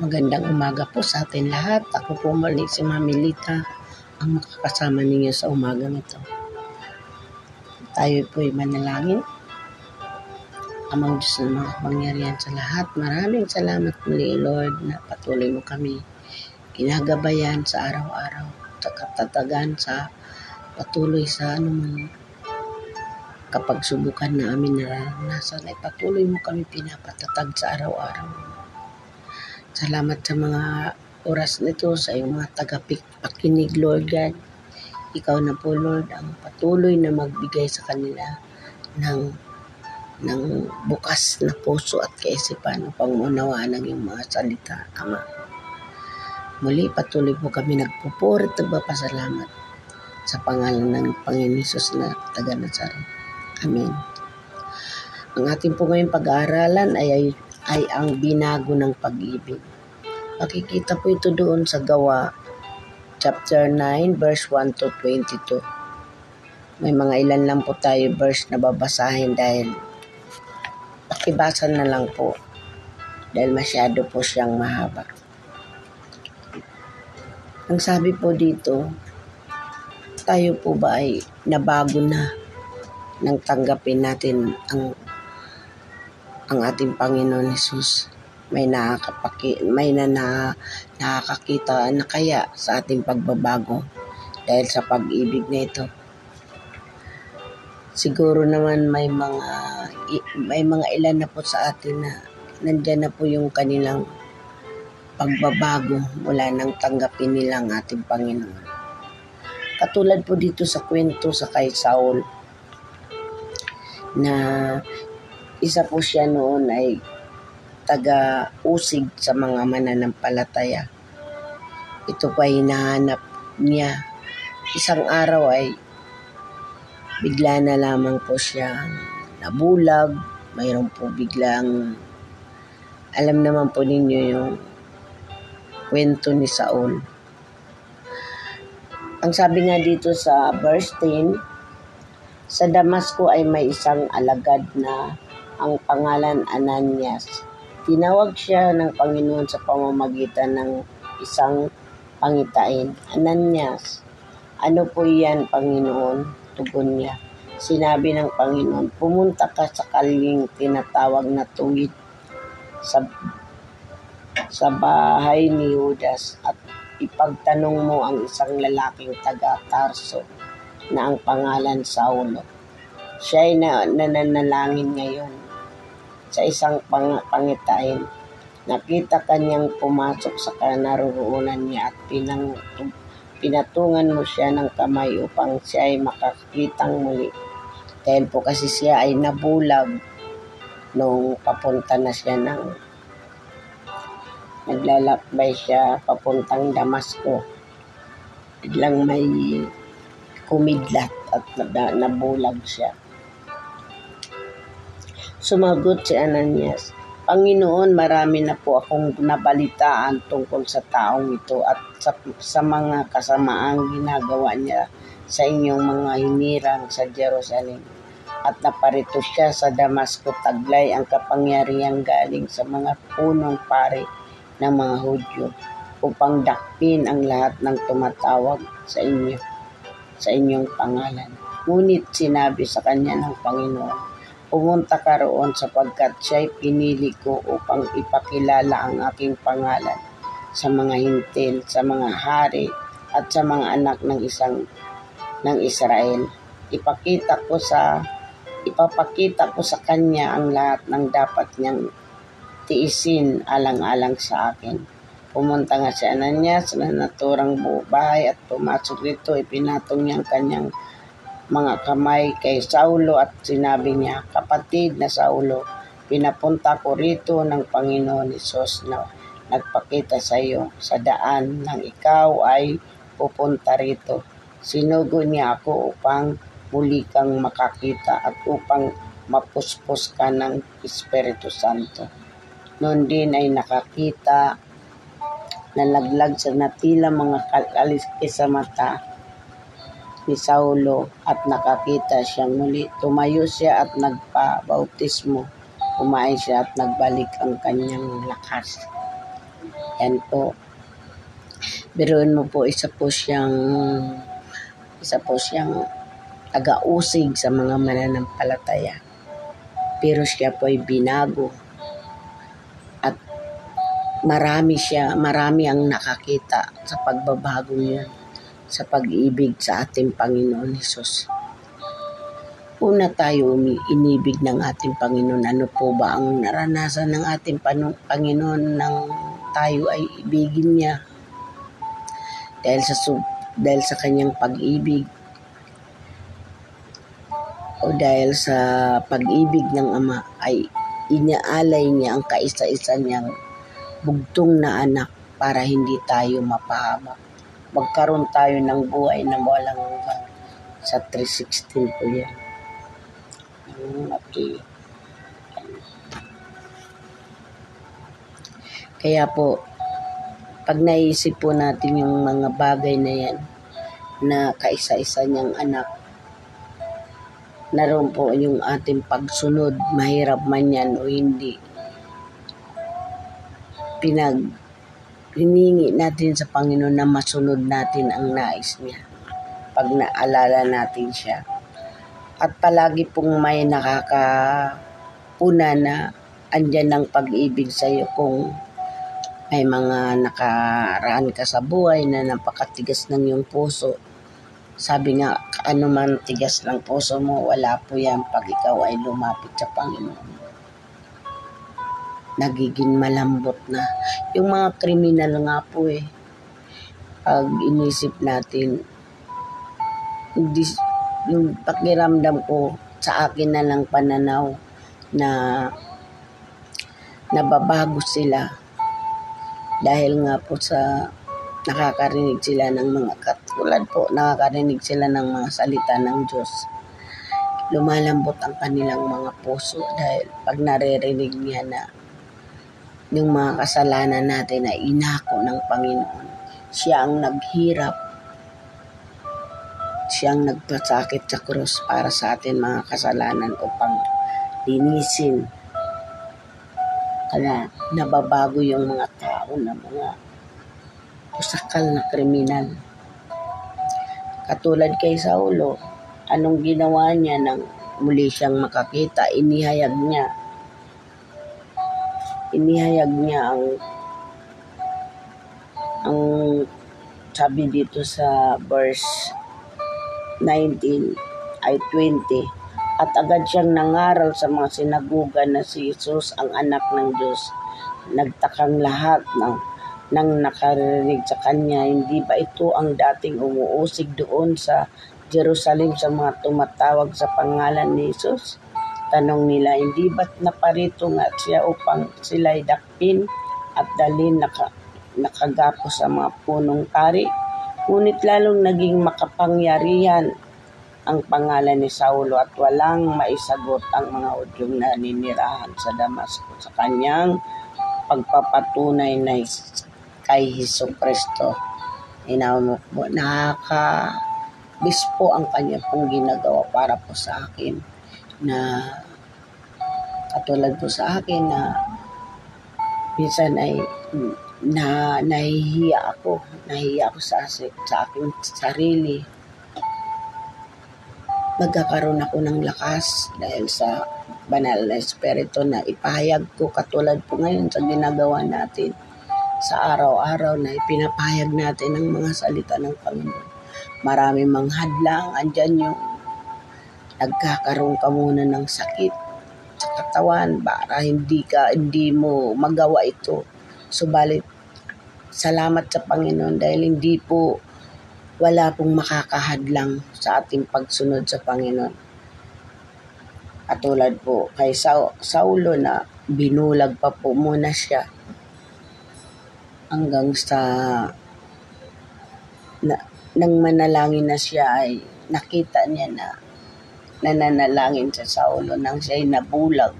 Magandang umaga po sa atin lahat. Ako po muli si Mami Lita, ang makakasama ninyo sa umagang ito. Tayo po ay manalangin. Amang Diyos na mga pangyarihan sa lahat. Maraming salamat muli, Lord, na patuloy mo kami ginagabayan sa araw-araw, sa sa patuloy sa anumang kapag subukan na amin naranasan ay patuloy mo kami pinapatatag sa araw-araw. Salamat sa mga oras nito sa iyong mga tagapakinig, Lord God. Ikaw na po, Lord, ang patuloy na magbigay sa kanila ng ng bukas na puso at kaisipan upang maunawaan ang iyong mga salita, Ama. Muli, patuloy po kami nagpupuri at nagpapasalamat sa pangalan ng Panginoon Isus na taga Nazaret. Amen. Ang ating po ngayong pag-aaralan ay, ay ay ang binago ng pag-ibig. Makikita po ito doon sa gawa chapter 9 verse 1 to 22. May mga ilan lang po tayo verse na babasahin dahil pakibasa na lang po dahil masyado po siyang mahaba. Ang sabi po dito, tayo po ba ay nabago na nang tanggapin natin ang ang ating Panginoon Hesus. May nakakapaki, may na, na nakakakita na kaya sa ating pagbabago dahil sa pag-ibig na ito. Siguro naman may mga may mga ilan na po sa atin na nandiyan na po yung kanilang pagbabago mula nang tanggapin nila ang ating Panginoon. Katulad po dito sa kwento sa kay Saul na isa po siya noon ay taga-usig sa mga mananampalataya. Ito pa hinahanap niya. Isang araw ay bigla na lamang po siya nabulag. Mayroon po biglang, alam naman po ninyo yung kwento ni Saul. Ang sabi nga dito sa verse 10, sa Damasco ay may isang alagad na ang pangalan Ananias. Tinawag siya ng Panginoon sa pamamagitan ng isang pangitain. Ananias, ano po yan, Panginoon? Tugon niya. Sinabi ng Panginoon, pumunta ka sa kaling tinatawag na tuwid sa, sa bahay ni Judas at ipagtanong mo ang isang lalaking taga Tarso na ang pangalan Saulo. Siya ay na, nananalangin ngayon sa isang pang, pangitain. Nakita kanyang pumasok sa kanaroonan niya at pinang, pinatungan mo siya ng kamay upang siya ay makakitang muli. Dahil po kasi siya ay nabulag nung papunta na siya ng naglalakbay siya papuntang Damasco. Biglang may kumidlat at nabulag siya. Sumagot si Ananias, Panginoon, marami na po akong nabalitaan tungkol sa taong ito at sa, sa mga kasamaang ginagawa niya sa inyong mga hinirang sa Jerusalem. At naparito siya sa Damasco taglay ang kapangyarihan galing sa mga punong pare ng mga Hudyo upang dakpin ang lahat ng tumatawag sa inyo, sa inyong pangalan. Ngunit sinabi sa kanya ng Panginoon, Pumunta ka roon sapagkat siya'y pinili ko upang ipakilala ang aking pangalan sa mga hintil, sa mga hari, at sa mga anak ng isang ng Israel. Ipakita ko sa ipapakita ko sa kanya ang lahat ng dapat niyang tiisin alang-alang sa akin. Pumunta nga si Ananias na naturang bahay at pumasok dito, ipinatong niya ang kanyang mga kamay kay Saulo at sinabi niya, Kapatid na Saulo, pinapunta ko rito ng Panginoon Isos na nagpakita sa iyo sa daan nang ikaw ay pupunta rito. Sinugo niya ako upang muli kang makakita at upang mapuspos ka ng Espiritu Santo. Noon din ay nakakita nalaglag sa natila mga kalis sa mata ni Saulo at nakakita siya muli. Tumayo siya at nagpabautismo. Kumain siya at nagbalik ang kanyang lakas. Yan po. Biruin mo po, isa po siyang isa po siyang taga-usig sa mga mananampalataya. Pero siya po ay binago. At marami siya, marami ang nakakita sa pagbabago niya sa pag-ibig sa ating Panginoon Hesus. Una tayo inibig ng ating Panginoon. Ano po ba ang naranasan ng ating Panginoon nang tayo ay ibigin niya? Dahil sa, dahil sa kanyang pag-ibig, o dahil sa pag-ibig ng Ama ay inaalay niya ang kaisa-isa niyang bugtong na anak para hindi tayo mapahamak. Magkaroon tayo ng buhay na walang hanggang sa 316 po yan. Okay. Kaya po, pag naisip po natin yung mga bagay na yan, na kaisa-isa niyang anak, naroon po yung ating pagsunod, mahirap man yan o hindi. Pinag hiningi natin sa Panginoon na masunod natin ang nais niya pag naalala natin siya. At palagi pong may nakakapuna na andyan ng pag-ibig sa iyo kung may mga nakaraan ka sa buhay na napakatigas ng iyong puso sabi nga, ano man tigas ng puso mo, wala po yan pag ikaw ay lumapit sa Panginoon. Nagiging malambot na. Yung mga kriminal nga po eh, pag inisip natin, hindi, yung pakiramdam ko sa akin na lang pananaw na nababago sila dahil nga po sa nakakarinig sila ng mga katulad po, nakakarinig sila ng mga salita ng Diyos. Lumalambot ang kanilang mga puso dahil pag naririnig niya na yung mga kasalanan natin ay inako ng Panginoon. Siya ang naghirap. Siya ang nagpasakit sa krus para sa atin mga kasalanan upang linisin. Kaya nababago yung mga tao na mga sakal na kriminal. Katulad kay Saulo, anong ginawa niya nang muli siyang makakita? Inihayag niya. Inihayag niya ang ang sabi dito sa verse 19 ay 20 at agad siyang nangaral sa mga sinaguga na si Jesus ang anak ng Diyos. Nagtakang lahat ng nang nakarinig sa kanya, hindi ba ito ang dating umuusig doon sa Jerusalem sa mga tumatawag sa pangalan ni Jesus? Tanong nila, hindi ba't naparito nga siya upang sila'y dakpin at dalhin naka, nakagapo sa mga punong tari? Ngunit lalong naging makapangyarihan ang pangalan ni Saulo at walang maisagot ang mga udyong naninirahan sa Damasco sa kanyang pagpapatunay na kay Heso Kristo. Inawa po, nakaka bis po ang kanya pong ginagawa para po sa akin na katulad po sa akin na minsan ay na nahihiya ako, nahihiya ako sa, sa aking sarili. Magkakaroon ako ng lakas dahil sa banal na espiritu na ipahayag ko katulad po ngayon sa ginagawa natin sa araw-araw na ipinapahayag natin ang mga salita ng Panginoon. Marami mang hadlang, andyan yung nagkakaroon ka muna ng sakit sa katawan para hindi ka, hindi mo magawa ito. Subalit, salamat sa Panginoon dahil hindi po wala pong makakahadlang sa ating pagsunod sa Panginoon. Katulad po kay Saulo na binulag pa po muna siya hanggang sa na, nang manalangin na siya ay nakita niya na nananalangin sa Saulo nang siya ay nabulag.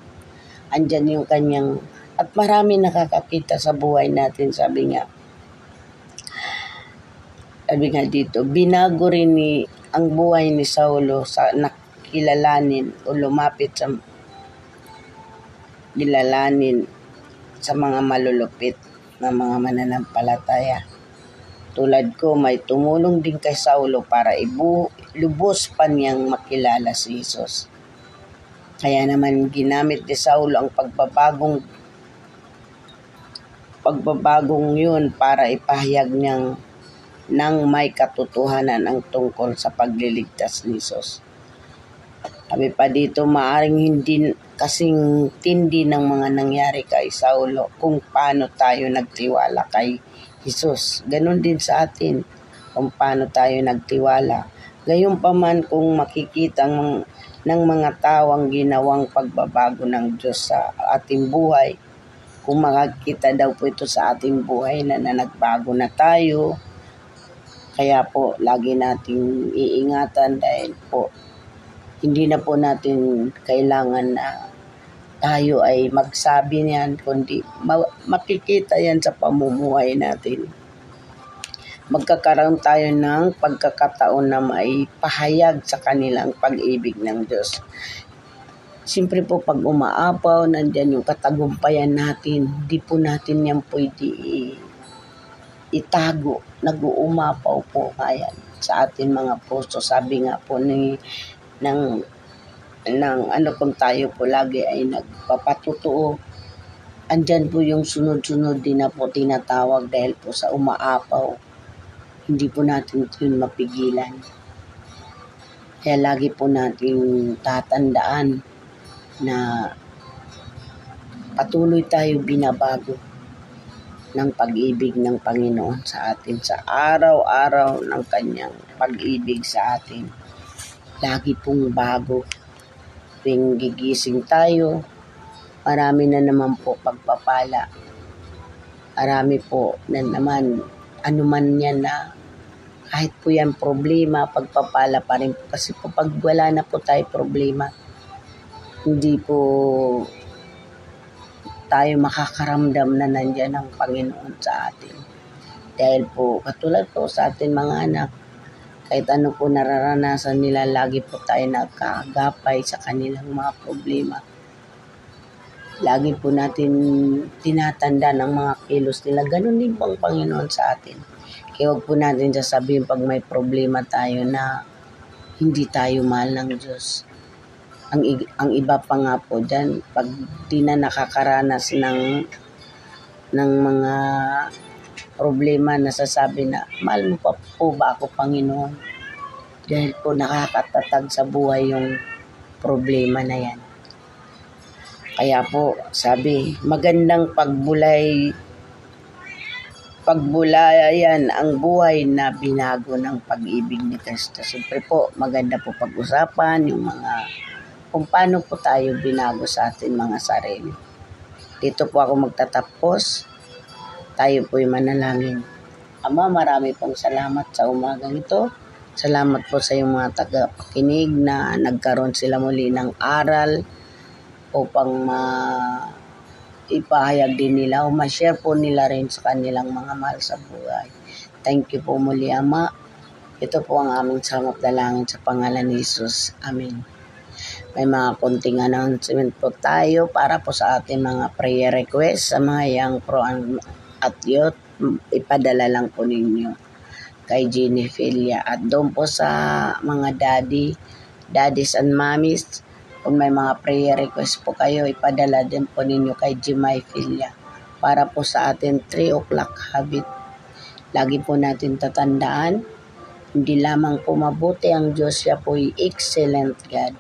Andyan yung kanyang, at marami nakakakita sa buhay natin, sabi nga, sabi nga dito, binago rin ni ang buhay ni Saulo sa nakilalanin o lumapit sa kilalanin sa mga malulupit ng mga mananampalataya. Tulad ko, may tumulong din kay Saulo para ibu lubos pa niyang makilala si Jesus. Kaya naman ginamit ni Saulo ang pagbabagong pagbabagong yun para ipahayag niyang nang may katotohanan ang tungkol sa pagliligtas ni Jesus. Sabi pa dito, maaring hindi kasing tindi ng mga nangyari kay Saulo kung paano tayo nagtiwala kay Jesus. Ganon din sa atin kung paano tayo nagtiwala. Gayon pa man kung makikita ng, ng mga tawang ginawang pagbabago ng Diyos sa ating buhay, kung makikita daw po ito sa ating buhay na, na nagbago na tayo, kaya po lagi nating iingatan dahil po hindi na po natin kailangan na tayo ay magsabi niyan, kundi ma- makikita yan sa pamumuhay natin. Magkakaroon tayo ng pagkakataon na may pahayag sa kanilang pag-ibig ng Diyos. Siyempre po pag umaapaw, nandyan yung katagumpayan natin. Di po natin yan pwede itago. Nag-uumapaw po kaya sa ating mga puso. Sabi nga po ni ng ng ano kung tayo po lagi ay nagpapatutuo andyan po yung sunod-sunod din na po tinatawag dahil po sa umaapaw. Hindi po natin yun mapigilan. Kaya lagi po natin tatandaan na patuloy tayo binabago ng pag-ibig ng Panginoon sa atin sa araw-araw ng kanyang pag-ibig sa atin. Lagi pong bago. Tuwing gigising tayo, marami na naman po pagpapala. Marami po na naman, ano man yan na kahit po yan problema, pagpapala pa rin. Kasi po pag wala na po tayo problema, hindi po tayo makakaramdam na nandyan ang Panginoon sa atin. Dahil po, katulad po sa atin mga anak, kahit ano po nararanasan nila, lagi po tayo nagkagapay sa kanilang mga problema. Lagi po natin tinatanda ng mga kilos nila. Ganon din po ang Panginoon sa atin. Kaya huwag po natin sasabihin pag may problema tayo na hindi tayo mahal ng Diyos. Ang, ang iba pa nga po dyan, pag di na nakakaranas ng, ng mga problema na sasabi na, mahal mo pa po ba ako, Panginoon? Dahil po nakakatatag sa buhay yung problema na yan. Kaya po, sabi, magandang pagbulay, pagbulayan ang buhay na binago ng pag-ibig ni Kristo. Siyempre po, maganda po pag-usapan yung mga kung paano po tayo binago sa ating mga sarili. Dito po ako magtatapos tayo po'y manalangin. Ama, marami pong salamat sa umagang ito. Salamat po sa iyong mga tagapakinig na nagkaroon sila muli ng aral upang ma ipahayag din nila o ma-share po nila rin sa kanilang mga mahal sa buhay. Thank you po muli, Ama. Ito po ang aming samot dalangin sa pangalan ni Jesus. Amen. May mga konting announcement po tayo para po sa ating mga prayer request sa mga young pro at yun, ipadala lang po ninyo kay Jenny Filia. At doon po sa mga daddy, daddies and mommies, kung may mga prayer request po kayo, ipadala din po ninyo kay Jimay Filia para po sa atin 3 o'clock habit. Lagi po natin tatandaan, hindi lamang po mabuti ang Diyos, siya po excellent God.